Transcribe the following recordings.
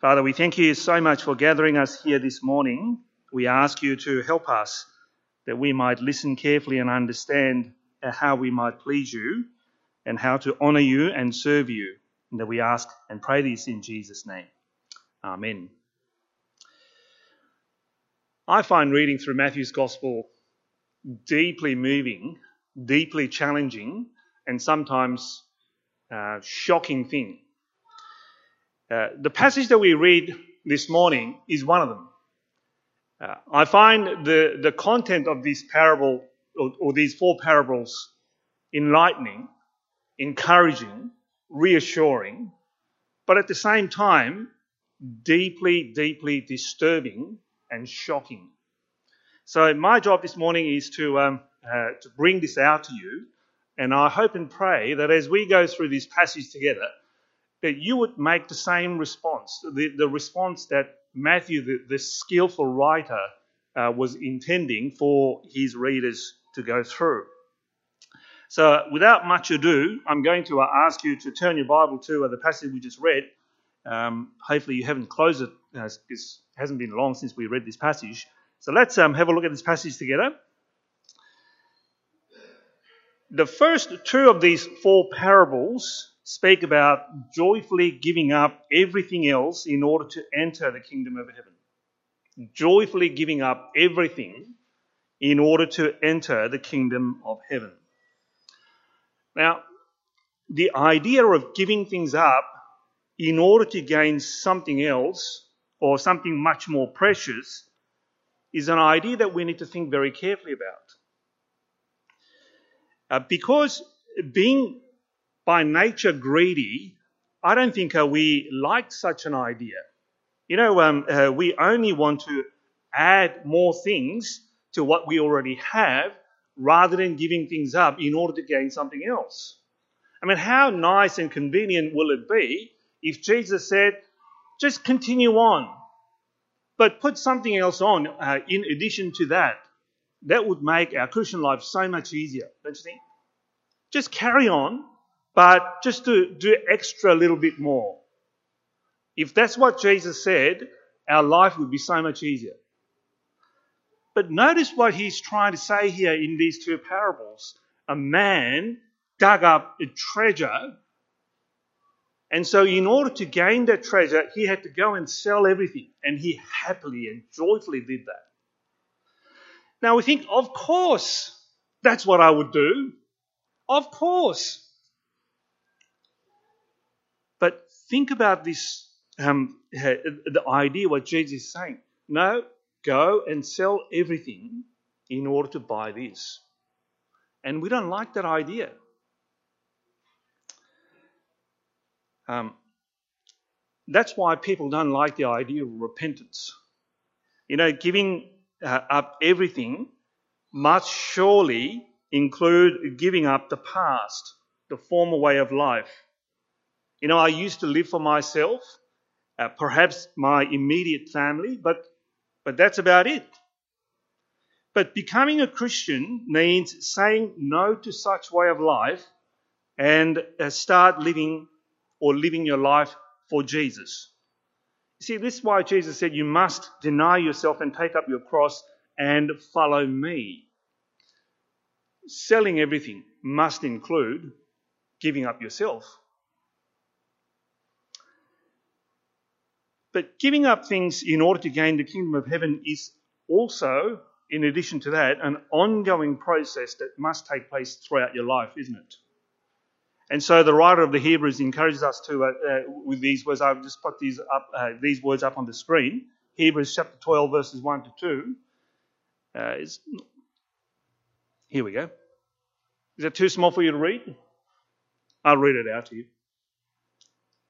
Father, we thank you so much for gathering us here this morning. We ask you to help us that we might listen carefully and understand how we might please you and how to honour you and serve you. And that we ask and pray this in Jesus' name. Amen. I find reading through Matthew's Gospel deeply moving, deeply challenging, and sometimes uh, shocking thing. Uh, the passage that we read this morning is one of them. Uh, I find the, the content of this parable, or, or these four parables, enlightening, encouraging, reassuring, but at the same time, deeply, deeply disturbing and shocking. So, my job this morning is to, um, uh, to bring this out to you, and I hope and pray that as we go through this passage together, that you would make the same response, the, the response that Matthew, the, the skillful writer, uh, was intending for his readers to go through. So, without much ado, I'm going to ask you to turn your Bible to uh, the passage we just read. Um, hopefully, you haven't closed it. Uh, it hasn't been long since we read this passage. So, let's um, have a look at this passage together. The first two of these four parables speak about joyfully giving up everything else in order to enter the kingdom of heaven. Joyfully giving up everything in order to enter the kingdom of heaven. Now, the idea of giving things up in order to gain something else or something much more precious is an idea that we need to think very carefully about. Uh, because being by nature greedy, I don't think uh, we like such an idea. You know, um, uh, we only want to add more things to what we already have rather than giving things up in order to gain something else. I mean, how nice and convenient will it be if Jesus said, just continue on, but put something else on uh, in addition to that? That would make our Christian life so much easier, don't you think? Just carry on, but just to do extra little bit more. If that's what Jesus said, our life would be so much easier. But notice what he's trying to say here in these two parables. A man dug up a treasure, and so in order to gain that treasure, he had to go and sell everything, and he happily and joyfully did that. Now we think, of course, that's what I would do. Of course. But think about this um, the idea what Jesus is saying. No, go and sell everything in order to buy this. And we don't like that idea. Um, that's why people don't like the idea of repentance. You know, giving uh, up everything must surely include giving up the past, the former way of life. You know, I used to live for myself, uh, perhaps my immediate family, but, but that's about it. But becoming a Christian means saying no to such way of life and uh, start living or living your life for Jesus. You see, this is why Jesus said you must deny yourself and take up your cross and follow me. Selling everything must include giving up yourself. But giving up things in order to gain the kingdom of heaven is also, in addition to that, an ongoing process that must take place throughout your life, isn't it? And so the writer of the Hebrews encourages us to, uh, uh, with these words, I've just put these, up, uh, these words up on the screen. Hebrews chapter 12, verses 1 to 2. Uh, here we go. Is that too small for you to read? I'll read it out to you.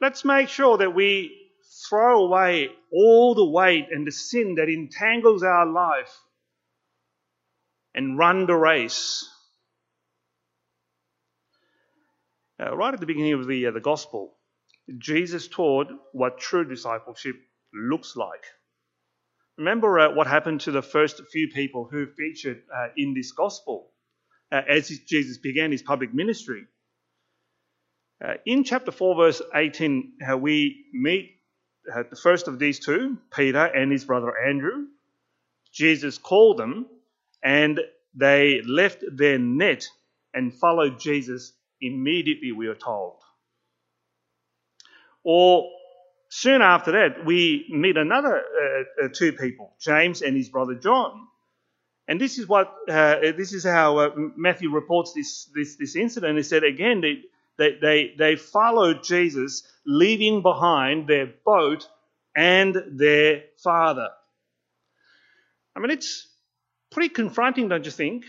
let's make sure that we throw away all the weight and the sin that entangles our life and run the race. Uh, right at the beginning of the, uh, the gospel, Jesus taught what true discipleship looks like. Remember uh, what happened to the first few people who featured uh, in this gospel uh, as Jesus began his public ministry. Uh, in chapter 4, verse 18, uh, we meet uh, the first of these two, Peter and his brother Andrew. Jesus called them, and they left their net and followed Jesus immediately, we are told. Or soon after that, we meet another uh, uh, two people, James and his brother John. And this is what uh, this is how Matthew reports this, this this incident. He said again they, they they they followed Jesus, leaving behind their boat and their father. I mean, it's pretty confronting, don't you think?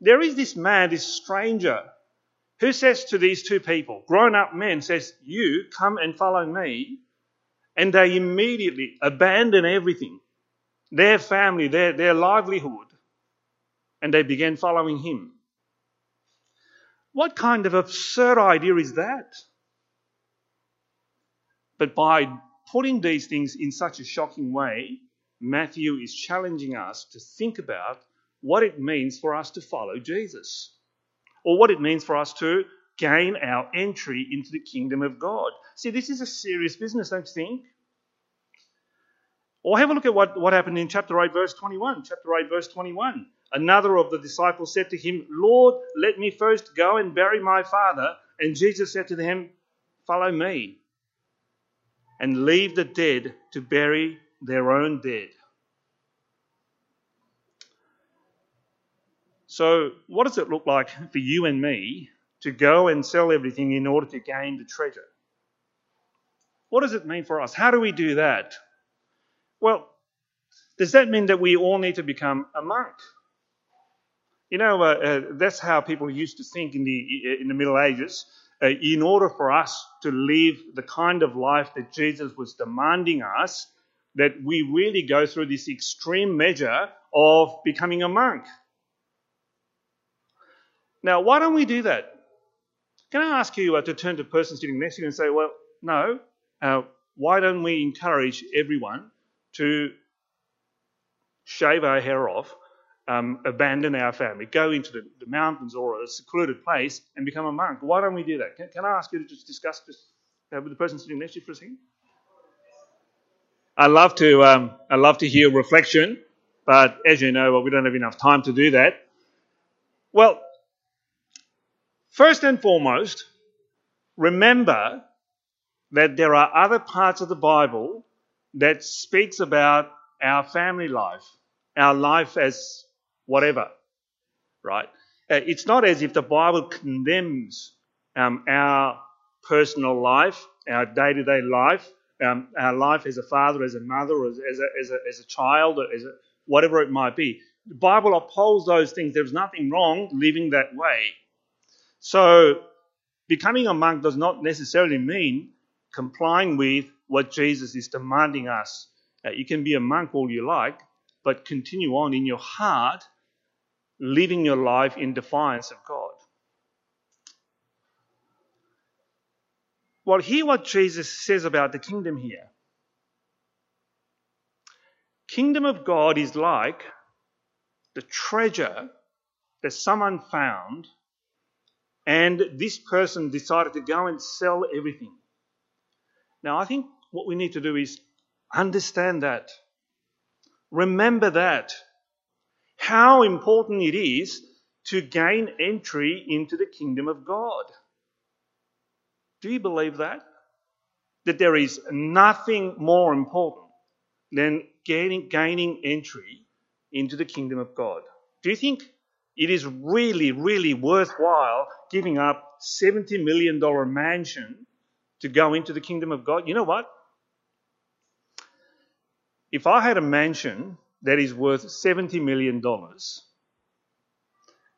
There is this man, this stranger, who says to these two people, grown up men, says, You come and follow me. And they immediately abandon everything their family, their, their livelihood and they began following him. What kind of absurd idea is that? But by putting these things in such a shocking way, Matthew is challenging us to think about what it means for us to follow Jesus, or what it means for us to gain our entry into the kingdom of God. See, this is a serious business, don't you think? Or have a look at what, what happened in chapter 8, verse 21. Chapter 8, verse 21. Another of the disciples said to him, Lord, let me first go and bury my father. And Jesus said to him, Follow me, and leave the dead to bury their own dead. So, what does it look like for you and me to go and sell everything in order to gain the treasure? What does it mean for us? How do we do that? Well, does that mean that we all need to become a monk? You know, uh, uh, that's how people used to think in the in the Middle Ages. Uh, in order for us to live the kind of life that Jesus was demanding us, that we really go through this extreme measure of becoming a monk. Now, why don't we do that? Can I ask you uh, to turn to the person sitting next to you and say, well, no, uh, why don't we encourage everyone to shave our hair off, um, abandon our family, go into the, the, mountains or a secluded place and become a monk. Why don't we do that? Can, can I ask you to just discuss this uh, with the person sitting next to you for a second? I love to um, I love to hear reflection, but as you know, well, we don't have enough time to do that. Well, first and foremost, remember that there are other parts of the Bible that speaks about our family life, our life as whatever, right? Uh, it's not as if the Bible condemns um, our personal life, our day to day life, um, our life as a father, as a mother, as, as, a, as, a, as a child, as a, whatever it might be. The Bible upholds those things. There's nothing wrong living that way. So, becoming a monk does not necessarily mean complying with what Jesus is demanding us. Uh, you can be a monk all you like, but continue on in your heart, living your life in defiance of God. Well, hear what Jesus says about the kingdom here. Kingdom of God is like the treasure that someone found, and this person decided to go and sell everything. Now, I think what we need to do is understand that. Remember that. How important it is to gain entry into the kingdom of God. Do you believe that? That there is nothing more important than gaining, gaining entry into the kingdom of God. Do you think it is really, really worthwhile giving up $70 million mansion to go into the kingdom of God? You know what? If I had a mansion that is worth $70 million,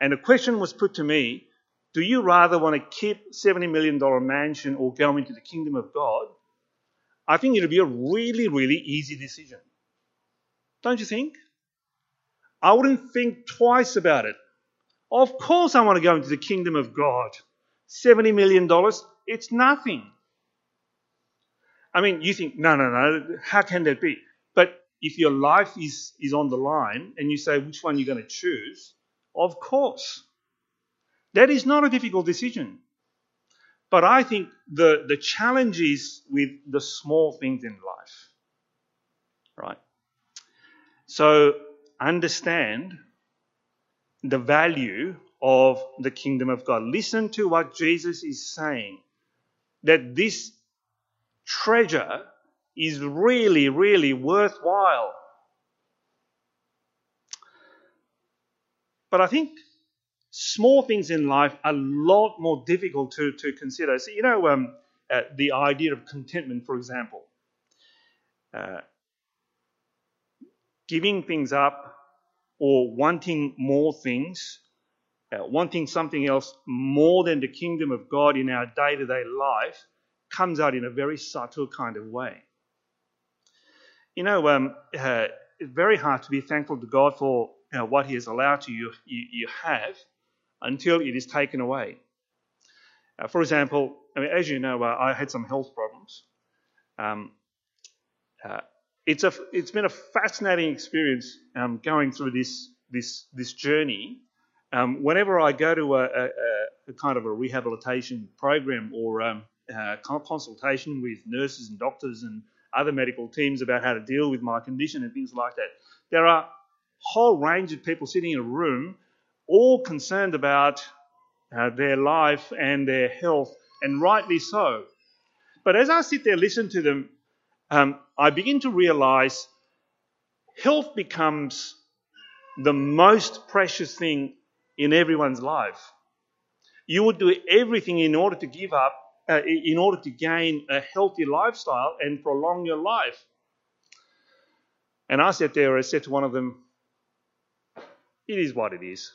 and a question was put to me, do you rather want to keep $70 million mansion or go into the kingdom of God? I think it'll be a really, really easy decision. Don't you think? I wouldn't think twice about it. Of course, I want to go into the kingdom of God. $70 million, it's nothing. I mean, you think, no, no, no, how can that be? If your life is, is on the line and you say which one you're going to choose, of course. That is not a difficult decision. But I think the, the challenge is with the small things in life. Right? So understand the value of the kingdom of God. Listen to what Jesus is saying that this treasure is really, really worthwhile. But I think small things in life are a lot more difficult to, to consider. So, you know, um, uh, the idea of contentment, for example. Uh, giving things up or wanting more things, uh, wanting something else more than the kingdom of God in our day to day life comes out in a very subtle kind of way. You know, um, uh, it's very hard to be thankful to God for you know, what He has allowed you, you, you have until it is taken away. Uh, for example, I mean, as you know, uh, I had some health problems. Um, uh, it's a it's been a fascinating experience um, going through this this this journey. Um, whenever I go to a, a, a, kind of a rehabilitation program or um, consultation with nurses and doctors and other medical teams about how to deal with my condition and things like that, there are a whole range of people sitting in a room, all concerned about uh, their life and their health, and rightly so. But as I sit there, listen to them, um, I begin to realize health becomes the most precious thing in everyone's life. You would do everything in order to give up, uh, in order to gain a healthy lifestyle and prolong your life. And I sat there, I said to one of them, It is what it is.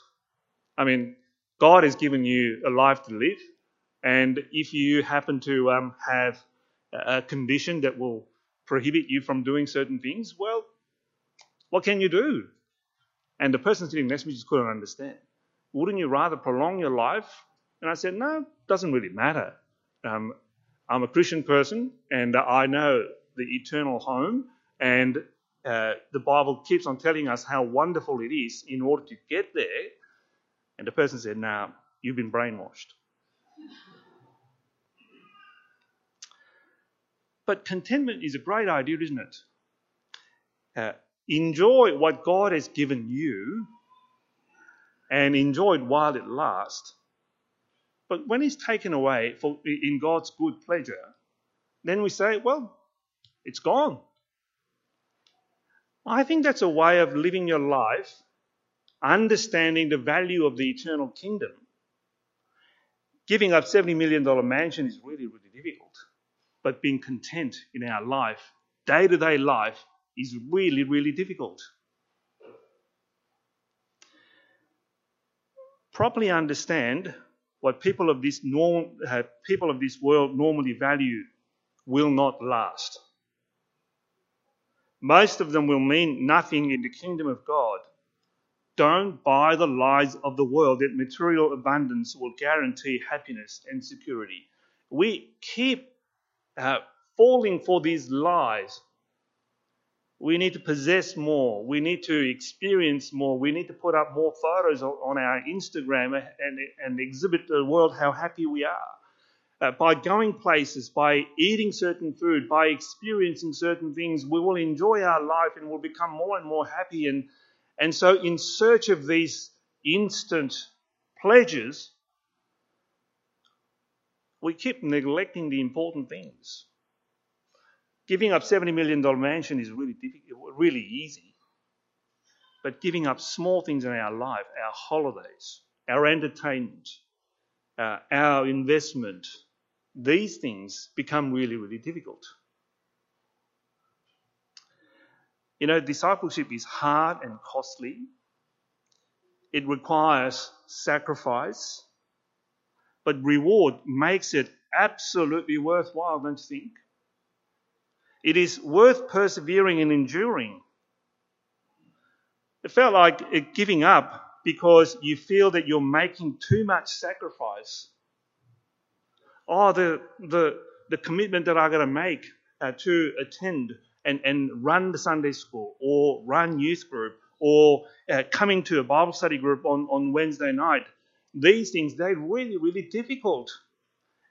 I mean, God has given you a life to live, and if you happen to um, have a condition that will prohibit you from doing certain things, well, what can you do? And the person sitting next to me just couldn't understand. Wouldn't you rather prolong your life? And I said, no, it doesn't really matter. Um, I'm a Christian person and I know the eternal home, and uh, the Bible keeps on telling us how wonderful it is in order to get there. And the person said, now, you've been brainwashed. But contentment is a great idea, isn't it? Uh, enjoy what God has given you and enjoy it while it lasts. But when it's taken away for, in God's good pleasure, then we say, well, it's gone. I think that's a way of living your life, understanding the value of the eternal kingdom. Giving up $70 million mansion is really, really difficult but being content in our life, day to day life, is really, really difficult. Properly understand what people of this norm, uh, people of this world normally value will not last. Most of them will mean nothing in the kingdom of God. Don't buy the lies of the world that material abundance will guarantee happiness and security. We keep uh, falling for these lies. We need to possess more. We need to experience more. We need to put up more photos on our Instagram and, and exhibit the world how happy we are. Uh, by going places, by eating certain food, by experiencing certain things, we will enjoy our life and will become more and more happy. And, and so, in search of these instant pleasures, we keep neglecting the important things. Giving up $70 million mansion is really really easy. But giving up small things in our life, our holidays, our entertainment, uh, our investment, these things become really, really difficult. You know, discipleship is hard and costly. It requires sacrifice but reward makes it absolutely worthwhile, don't you think? It is worth persevering and enduring. It felt like giving up because you feel that you're making too much sacrifice. Oh, the, the, the commitment that I got to make uh, to attend and, and run the Sunday school or run youth group or uh, coming to a Bible study group on, on Wednesday night. These things, they're really, really difficult.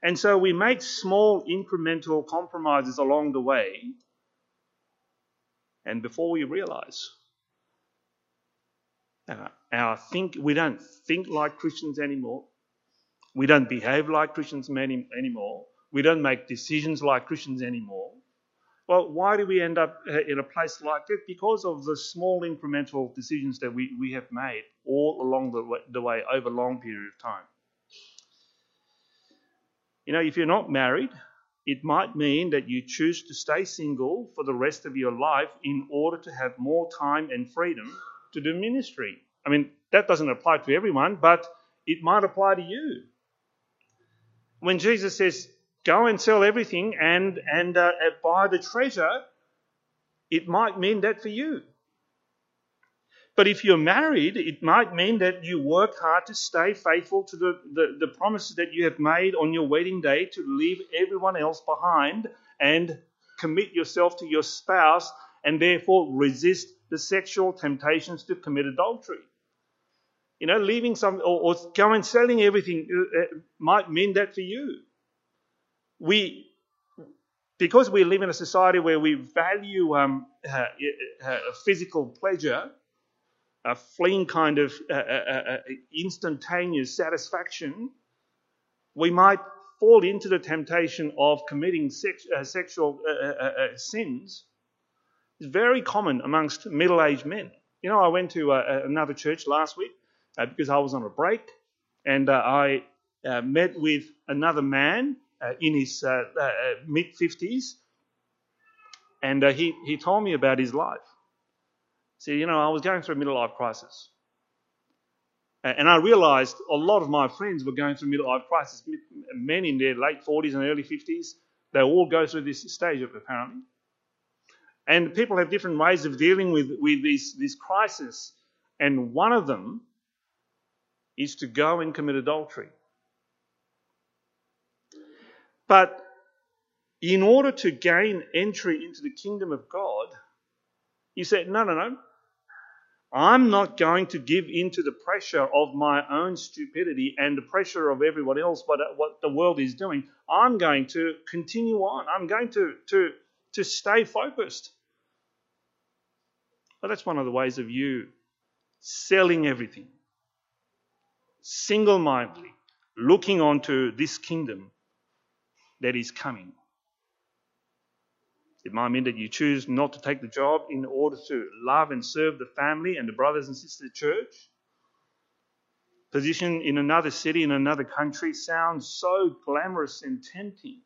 And so we make small incremental compromises along the way. And before we realize, uh, our think, we don't think like Christians anymore. We don't behave like Christians anymore. We don't make decisions like Christians anymore. Well, why do we end up uh, in a place like this? Because of the small incremental decisions that we, we have made all along the way, the way over a long period of time. You know, if you're not married, it might mean that you choose to stay single for the rest of your life in order to have more time and freedom to do ministry. I mean, that doesn't apply to everyone, but it might apply to you. When Jesus says, go and sell everything and, and uh, buy the treasure, it might mean that for you. But if you're married, it might mean that you work hard to stay faithful to the, the, the, promises that you have made on your wedding day to leave everyone else behind and commit yourself to your spouse and therefore resist the sexual temptations to commit adultery. You know, leaving some or, or going and selling everything uh, uh, might mean that for you we, because we live in a society where we value um, uh, uh, physical pleasure, a fleeing kind of uh, uh, uh, instantaneous satisfaction, we might fall into the temptation of committing sex, uh, sexual sins. It's very common amongst middle aged men. You know, I went to another church last week because I was on a break and I met with another man uh, in his uh, uh, mid 50s, and he, he told me about his life. See, you know, I was going through a middle life crisis. And I realized a lot of my friends were going through middle life crisis. Men in their late 40s and early 50s, they all go through this stage, apparently. And people have different ways of dealing with, with this, this crisis. And one of them is to go and commit adultery. But in order to gain entry into the kingdom of God, you said, no, no, no. I'm not going to give in to the pressure of my own stupidity and the pressure of everyone else, but what the world is doing. I'm going to continue on. I'm going to, to, to stay focused. But that's one of the ways of you selling everything, single mindedly, looking onto this kingdom that is coming. It might mean that you choose not to take the job in order to love and serve the family and the brothers and sisters of the church. Position in another city, in another country sounds so glamorous and tempting.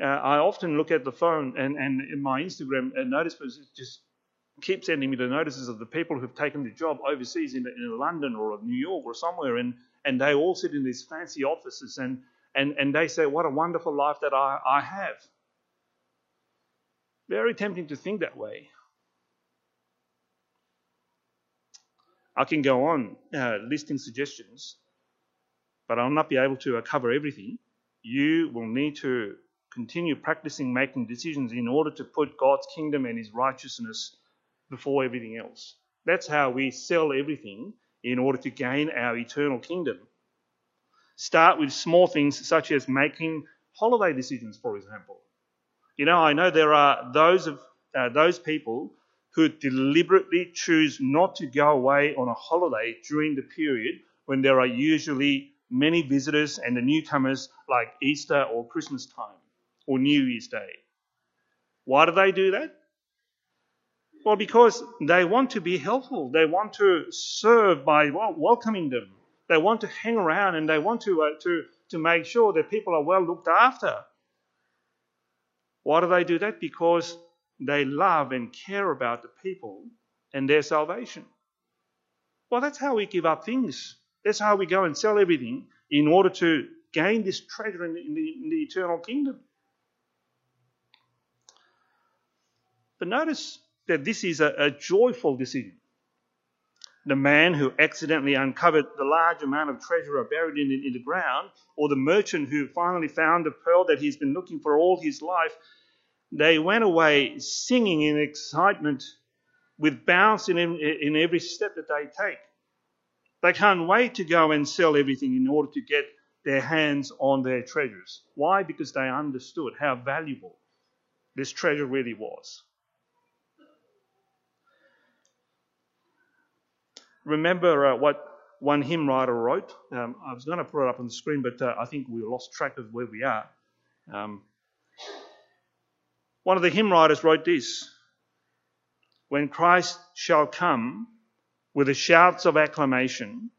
Uh, I often look at the phone and, and in my Instagram and notice just keep sending me the notices of the people who've taken the job overseas in, in London or New York or somewhere, and, and they all sit in these fancy offices and and, and they say, What a wonderful life that I, I have. Very tempting to think that way. I can go on uh, listing suggestions, but I'll not be able to uh, cover everything. You will need to continue practicing making decisions in order to put God's kingdom and his righteousness before everything else. That's how we sell everything in order to gain our eternal kingdom. Start with small things such as making holiday decisions, for example. You know, I know there are those of uh, those people who deliberately choose not to go away on a holiday during the period when there are usually many visitors and the newcomers like Easter or Christmas time or New Year's Day. Why do they do that? Well, because they want to be helpful. They want to serve by welcoming them they want to hang around and they want to, uh, to, to make sure that people are well looked after. Why do they do that? Because they love and care about the people and their salvation. Well, that's how we give up things. That's how we go and sell everything in order to gain this treasure in the, in the, in the eternal kingdom. But notice that this is a, a joyful decision. The man who accidentally uncovered the large amount of treasure buried in, in the ground, or the merchant who finally found the pearl that he's been looking for all his life, they went away singing in excitement with bounce in, in every step that they take. They can't wait to go and sell everything in order to get their hands on their treasures. Why? Because they understood how valuable this treasure really was. Remember uh, what one hymn writer wrote? Um, I was going to put it up on the screen, but uh, I think we lost track of where we are. Um, one of the hymn writers wrote this When Christ shall come with the shouts of acclamation,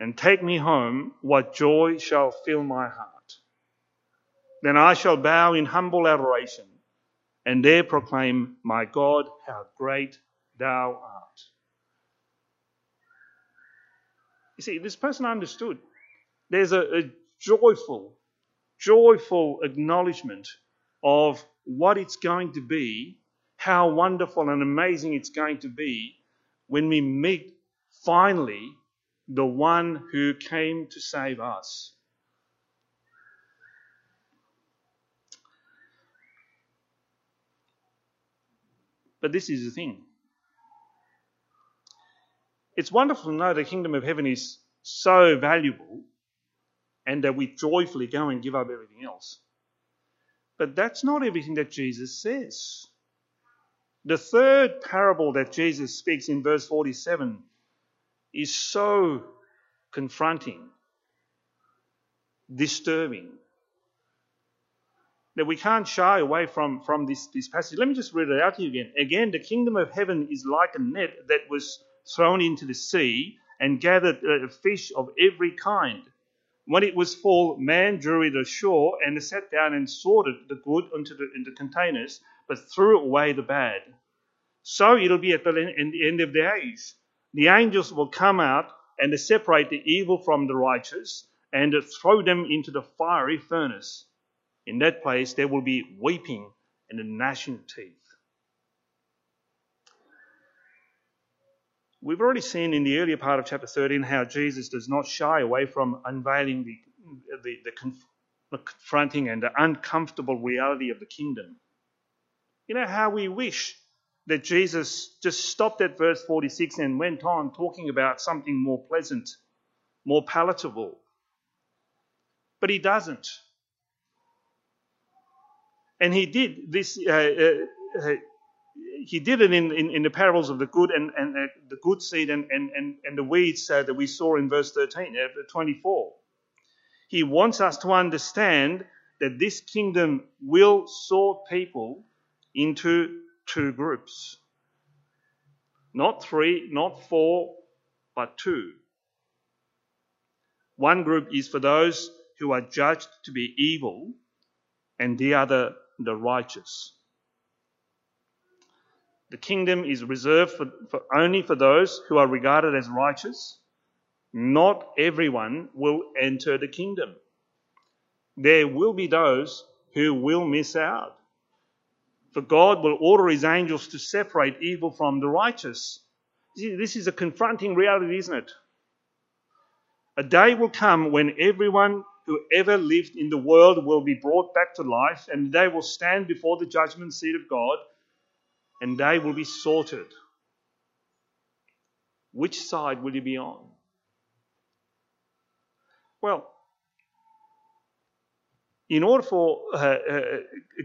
and take me home, what joy shall fill my heart. Then I shall bow in humble adoration and there proclaim, My God, how great thou art. You see, this person understood. There's a, a joyful, joyful acknowledgement of what it's going to be, how wonderful and amazing it's going to be when we meet finally the one who came to save us. But this is the thing. It's wonderful to know the kingdom of heaven is so valuable and that we joyfully go and give up everything else. But that's not everything that Jesus says. The third parable that Jesus speaks in verse 47 is so confronting, disturbing, that we can't shy away from, from this, this passage. Let me just read it out to you again. Again, the kingdom of heaven is like a net that was thrown into the sea and gathered uh, fish of every kind. When it was full, man drew it ashore and sat down and sorted the good into the, into containers, but threw away the bad. So it'll be at the end of the age the angels will come out and separate the evil from the righteous and throw them into the fiery furnace. In that place there will be weeping and a gnashing of teeth. We've already seen in the earlier part of chapter 13 how Jesus does not shy away from unveiling the, the, the, conf- the confronting and the uncomfortable reality of the kingdom. You know how we wish that Jesus just stopped at verse 46 and went on talking about something more pleasant, more palatable. But he doesn't. And he did this. Uh, uh, uh, he did it in, in, in, the parables of the good and, and uh, the good seed and, and, and, and the weeds uh, that we saw in verse 13, uh, 24. He wants us to understand that this kingdom will sort people into two groups. Not three, not four, but two. One group is for those who are judged to be evil, and the other the righteous. The kingdom is reserved for, for only for those who are regarded as righteous. Not everyone will enter the kingdom. There will be those who will miss out. For God will order his angels to separate evil from the righteous. This is a confronting reality, isn't it? A day will come when everyone who ever lived in the world will be brought back to life, and they will stand before the judgment seat of God, and they will be sorted. Which side will you be on? Well, in order for uh, uh,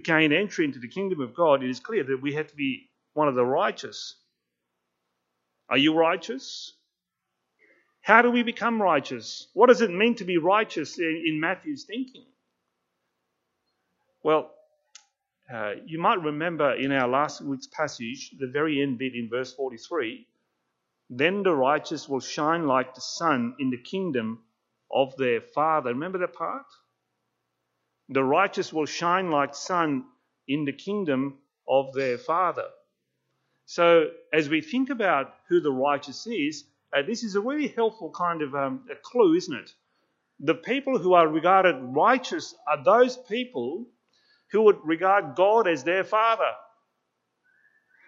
gain entry into the kingdom of God, it is clear that we have to be one of the righteous. Are you righteous? How do we become righteous? What does it mean to be righteous in, in Matthew's thinking? Well, uh, you might remember in our last week's passage, the very end bit in verse 43 then the righteous will shine like the sun in the kingdom of their Father. Remember that part? The righteous will shine like sun in the kingdom of their Father. So, as we think about who the righteous is, uh, this is a really helpful kind of um, a clue, isn't it? The people who are regarded righteous are those people who would regard God as their Father.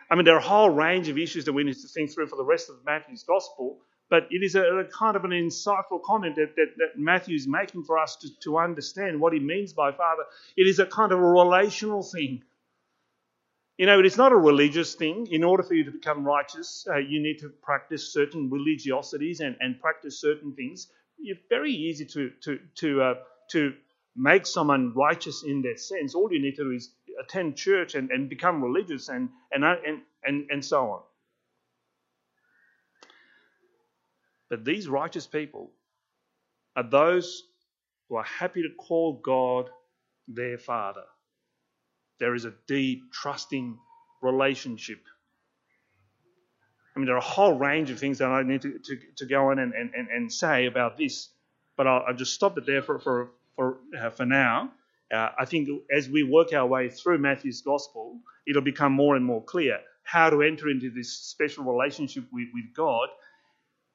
I mean, there are a whole range of issues that we need to think through for the rest of Matthew's gospel, but it is a, a kind of an insightful comment that, that, that Matthew is making for us to, to understand what he means by Father. It is a kind of a relational thing. You know, it is not a religious thing. In order for you to become righteous, uh, you need to practice certain religiosities and, and practice certain things. It's very easy to, to, to, uh, to make someone righteous in that sense. All you need to do is attend church and, and become religious and, and, and, and, and so on. But these righteous people are those who are happy to call God their Father. There is a deep, trusting relationship. I mean, there are a whole range of things that I need to, to, to go on and, and, and say about this, but I'll, I'll just stop it there for, for, for, uh, for now. Uh, I think as we work our way through Matthew's Gospel, it'll become more and more clear how to enter into this special relationship with, with God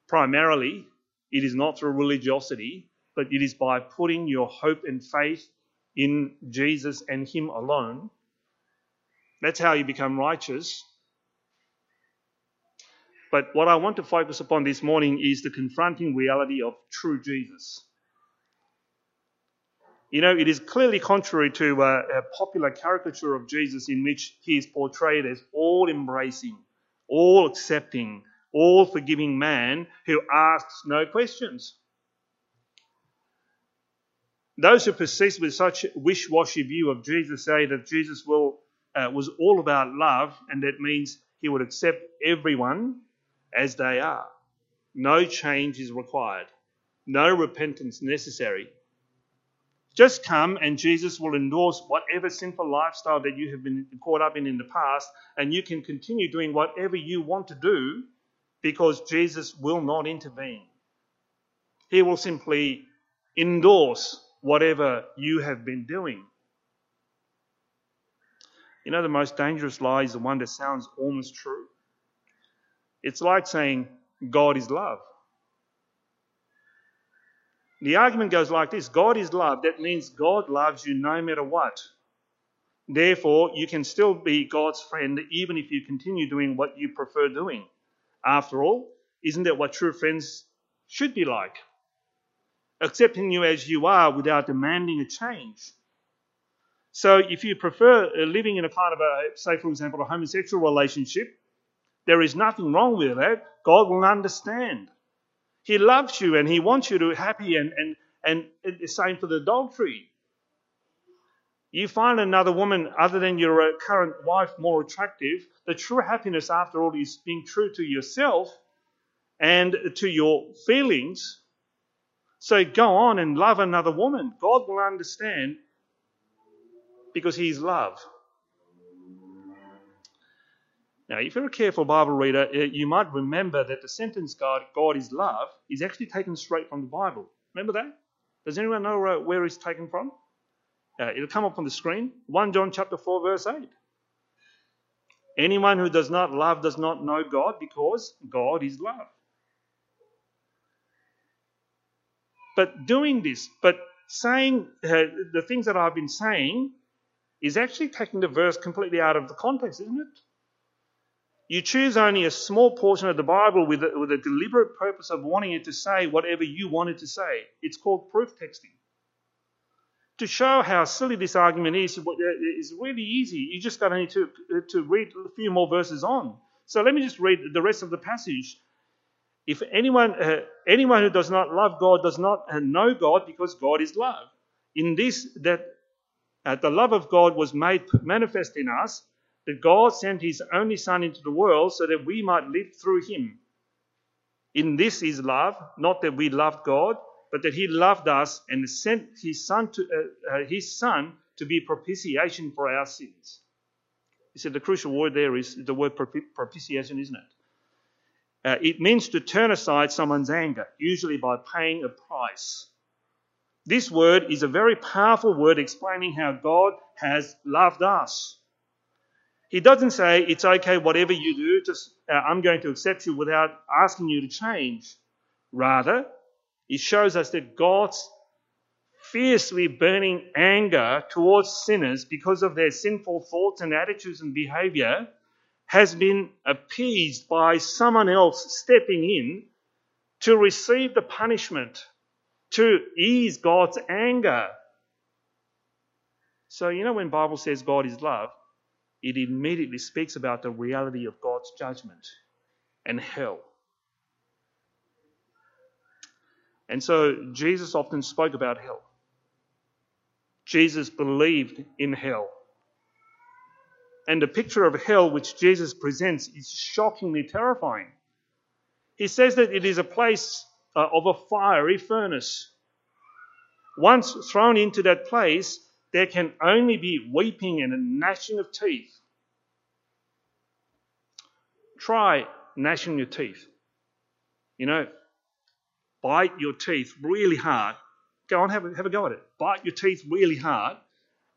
primarily, it is not through religiosity, but it is by putting your hope and faith in Jesus and Him alone. That's how you become righteous. But what I want to focus upon this morning is the confronting reality of true Jesus. You know, it is clearly contrary to a, a popular caricature of Jesus in which he is portrayed as all embracing, all accepting, all forgiving man who asks no questions. Those who persist with such wish washy view of Jesus say that Jesus will, uh, was all about love, and that means he would accept everyone as they are. No change is required, no repentance necessary. Just come and Jesus will endorse whatever sinful lifestyle that you have been caught up in in the past, and you can continue doing whatever you want to do because Jesus will not intervene. He will simply endorse whatever you have been doing. You know, the most dangerous lie is the one that sounds almost true. It's like saying, God is love. The argument goes like this God is love. That means God loves you no matter what. Therefore, you can still be God's friend even if you continue doing what you prefer doing. After all, isn't that what true friends should be like? Accepting you as you are without demanding a change. So, if you prefer uh, living in a kind of a, say, for example, a homosexual relationship, there is nothing wrong with that. God will understand. He loves you and He wants you to be happy, and, and, and the same for the adultery. You find another woman other than your uh, current wife more attractive, the true happiness, after all, is being true to yourself and to your feelings. So go on and love another woman. God will understand because He's love. Now, if you're a careful Bible reader, uh, you might remember that the sentence God, God is love is actually taken straight from the Bible. Remember that? Does anyone know uh, where it's taken from? Uh, it'll come up on the screen. 1 John chapter 4, verse 8. Anyone who does not love does not know God because God is love. But doing this, but saying uh, the things that I've been saying is actually taking the verse completely out of the context, isn't it? You choose only a small portion of the Bible with a, with a deliberate purpose of wanting it to say whatever you want it to say. It's called proof texting. To show how silly this argument is, is really easy. You just got to to, to read a few more verses on. So let me just read the rest of the passage. If anyone, uh, anyone who does not love God does not uh, know God because God is love. In this, that uh, the love of God was made manifest in us, that God sent his only Son into the world so that we might live through him. In this is love, not that we loved God, but that he loved us and sent his Son to, uh, uh, his son to be propitiation for our sins. He said the crucial word there is the word propitiation, isn't it? Uh, it means to turn aside someone's anger, usually by paying a price. This word is a very powerful word explaining how God has loved us. He doesn't say, it's okay, whatever you do, just, uh, I'm going to accept you without asking you to change. Rather, it shows us that God's fiercely burning anger towards sinners because of their sinful thoughts and attitudes and behavior has been appeased by someone else stepping in to receive the punishment, to ease God's anger. So, you know, when Bible says God is love, it immediately speaks about the reality of God's judgment and hell. And so Jesus often spoke about hell. Jesus believed in hell. And the picture of hell which Jesus presents is shockingly terrifying. He says that it is a place uh, of a fiery furnace. Once thrown into that place, there can only be weeping and a gnashing of teeth. Try gnashing your teeth. You know, bite your teeth really hard. Go on, have a, have a go at it. Bite your teeth really hard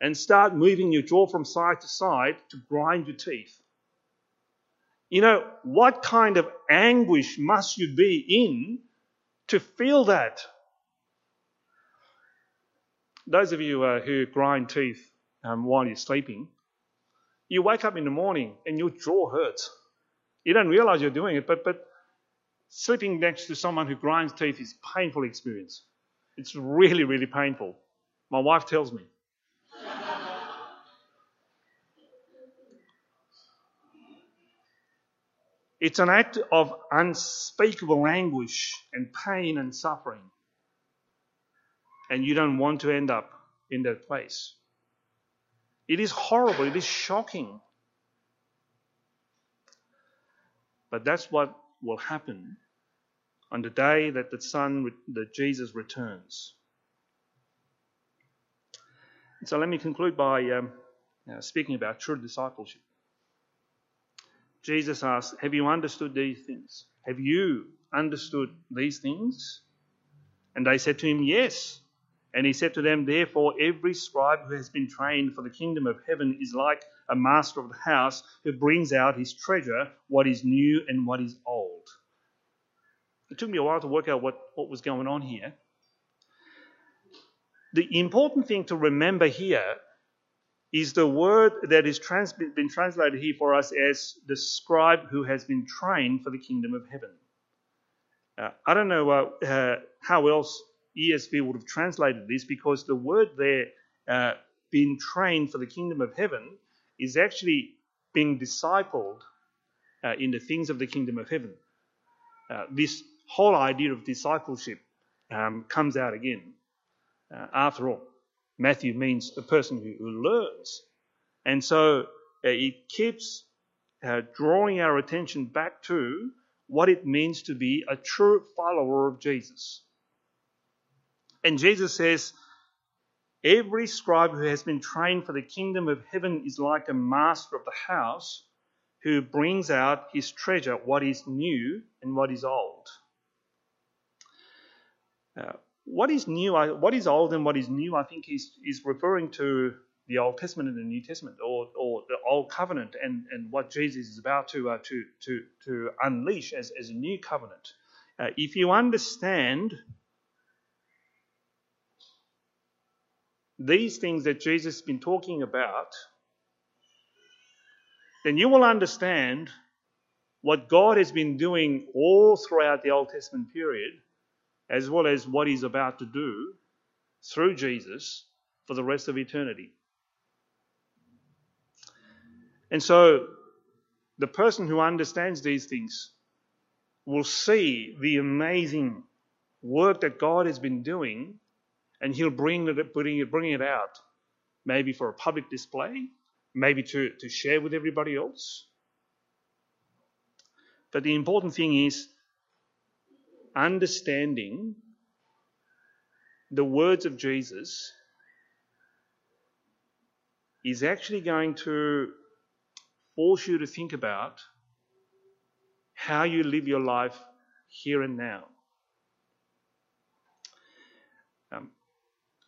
and start moving your jaw from side to side to grind your teeth. You know, what kind of anguish must you be in to feel that? Those of you uh, who grind teeth um, while you're sleeping, you wake up in the morning and your jaw hurts. You don't realize you're doing it, but, but sleeping next to someone who grinds teeth is a painful experience. It's really, really painful. My wife tells me. it's an act of unspeakable anguish and pain and suffering. And you don't want to end up in that place. It is horrible, it is shocking. But that's what will happen on the day that the Son, that Jesus returns. So let me conclude by um, uh, speaking about true discipleship. Jesus asked, Have you understood these things? Have you understood these things? And they said to him, Yes. And he said to them, Therefore, every scribe who has been trained for the kingdom of heaven is like a master of the house who brings out his treasure, what is new and what is old. It took me a while to work out what, what was going on here. The important thing to remember here is the word that is trans- been translated here for us as the scribe who has been trained for the kingdom of heaven. Uh, I don't know uh, uh, how else ESV would have translated this because the word there, uh, being trained for the kingdom of heaven, is actually being discipled uh, in the things of the kingdom of heaven. Uh, this whole idea of discipleship um, comes out again. Uh, after all, Matthew means a person who, who learns. And so uh, it keeps uh, drawing our attention back to what it means to be a true follower of Jesus. And Jesus says, Every scribe who has been trained for the kingdom of heaven is like a master of the house who brings out his treasure, what is new and what is old. Uh, what is new, what is old and what is new, I think is, is referring to the Old Testament and the New Testament, or, or the Old Covenant and, and what Jesus is about to, uh, to, to, to unleash as, as a new covenant. Uh, if you understand these things that Jesus has been talking about, then you will understand what God has been doing all throughout the Old Testament period, as well as what He's about to do through Jesus for the rest of eternity. And so, the person who understands these things will see the amazing work that God has been doing and he'll bring it, bring it, bring it out, maybe for a public display, maybe to, to share with everybody else. But the important thing is understanding the words of Jesus is actually going to force you to think about how you live your life here and now.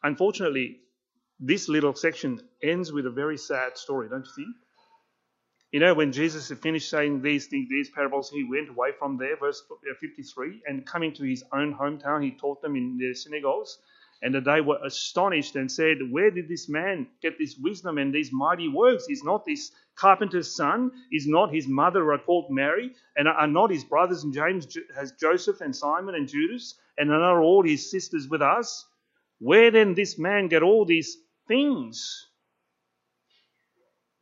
Unfortunately, this little section ends with a very sad story, don't you think? You know, when Jesus had finished saying these things, these parables, he went away from there, verse uh, 53, and coming to his own hometown, he taught them in their synagogues. and they were astonished and said, Where did this man get this wisdom and these mighty works? Is not this carpenter's son? Is not his mother called Mary? And are not his brothers and James, has Joseph and Simon and Judas? And are not all his sisters with us? Where then this man get all these things?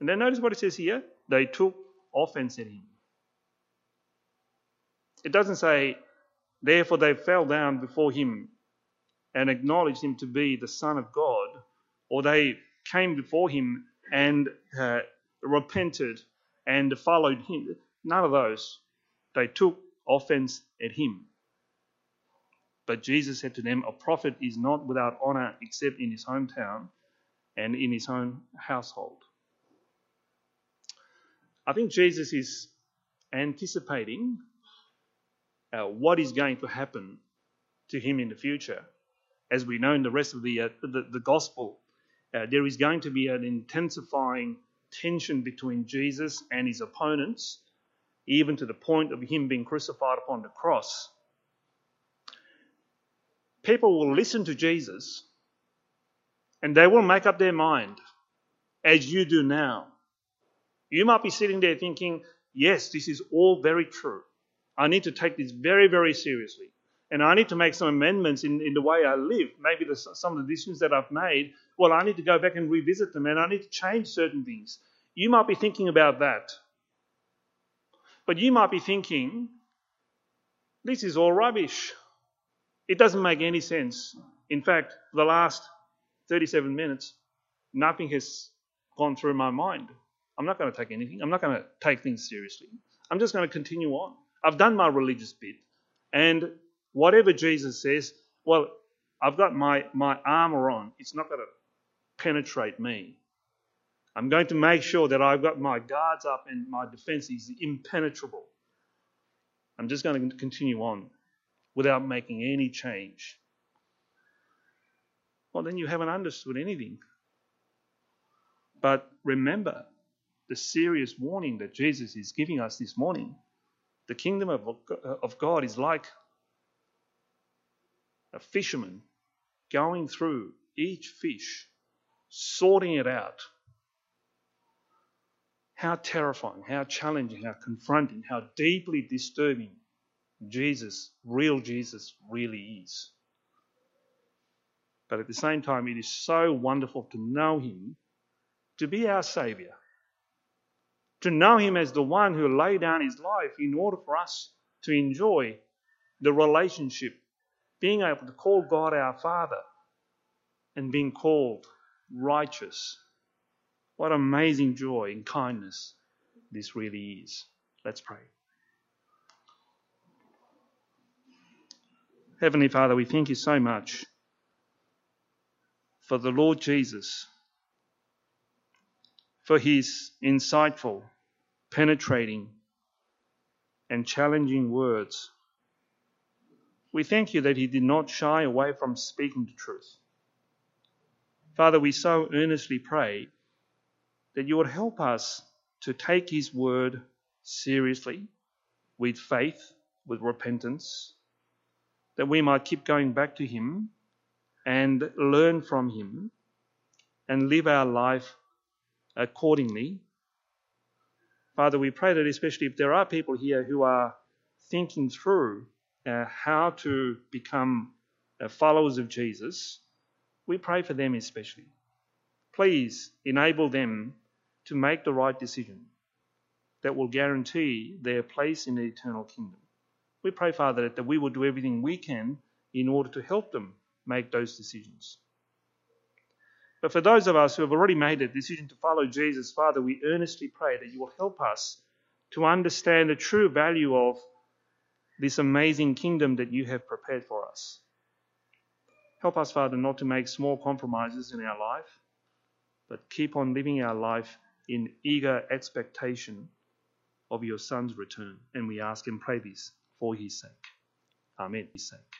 And then notice what it says here. They took offense at him. It doesn't say, therefore they fell down before him and acknowledged him to be the Son of God, or they came before him and uh, repented and followed him. None of those. They took offense at him. But Jesus said to them, A prophet is not without honor except in his hometown and in his own household. I think Jesus is anticipating uh, what is going to happen to him in the future. As we know in the rest of the, uh, the, the, gospel, uh, there is going to be an intensifying tension between Jesus and his opponents, even to the point of him being crucified upon the cross people will listen to Jesus and they will make up their mind as you do now. You might be sitting there thinking, yes, this is all very true. I need to take this very, very seriously. And I need to make some amendments in, in the way I live. Maybe the, some of the decisions that I've made, well, I need to go back and revisit them and I need to change certain things. You might be thinking about that. But you might be thinking, this is all rubbish. It doesn't make any sense. In fact, the last 37 minutes, nothing has gone through my mind. I'm not going to take anything. I'm not going to take things seriously. I'm just going to continue on. I've done my religious bit. And whatever Jesus says, well, I've got my, my armor on. It's not going to penetrate me. I'm going to make sure that I've got my guards up and my defense is impenetrable. I'm just going to continue on without making any change, well, then you haven't understood anything. But remember the serious warning that Jesus is giving us this morning. The kingdom of, God is like a fisherman going through each fish, sorting it out. How terrifying, how challenging, how confronting, how deeply disturbing Jesus, real Jesus, really is. But at the same time, it is so wonderful to know Him, to be our Saviour, to know Him as the one who laid down His life in order for us to enjoy the relationship, being able to call God our Father and being called righteous. What amazing joy and kindness this really is. Let's pray. Heavenly Father, we thank you so much for the Lord Jesus, for his insightful, penetrating, and challenging words. We thank you that he did not shy away from speaking the truth. Father, we so earnestly pray that you would help us to take his word seriously, with faith, with repentance that we might keep going back to Him and learn from Him and live our life accordingly. Father, we pray that especially if there are people here who are thinking through uh, how to become uh, followers of Jesus, we pray for them especially. Please enable them to make the right decision that will guarantee their place in the eternal kingdom. We pray, Father, that we will do everything we can in order to help them make those decisions. But for those of us who have already made a decision to follow Jesus, Father, we earnestly pray that you will help us to understand the true value of this amazing kingdom that you have prepared for us. Help us, Father, not to make small compromises in our life, but keep on living our life in eager expectation of your Son's return. And we ask and pray this for his sake. Amen. His sake.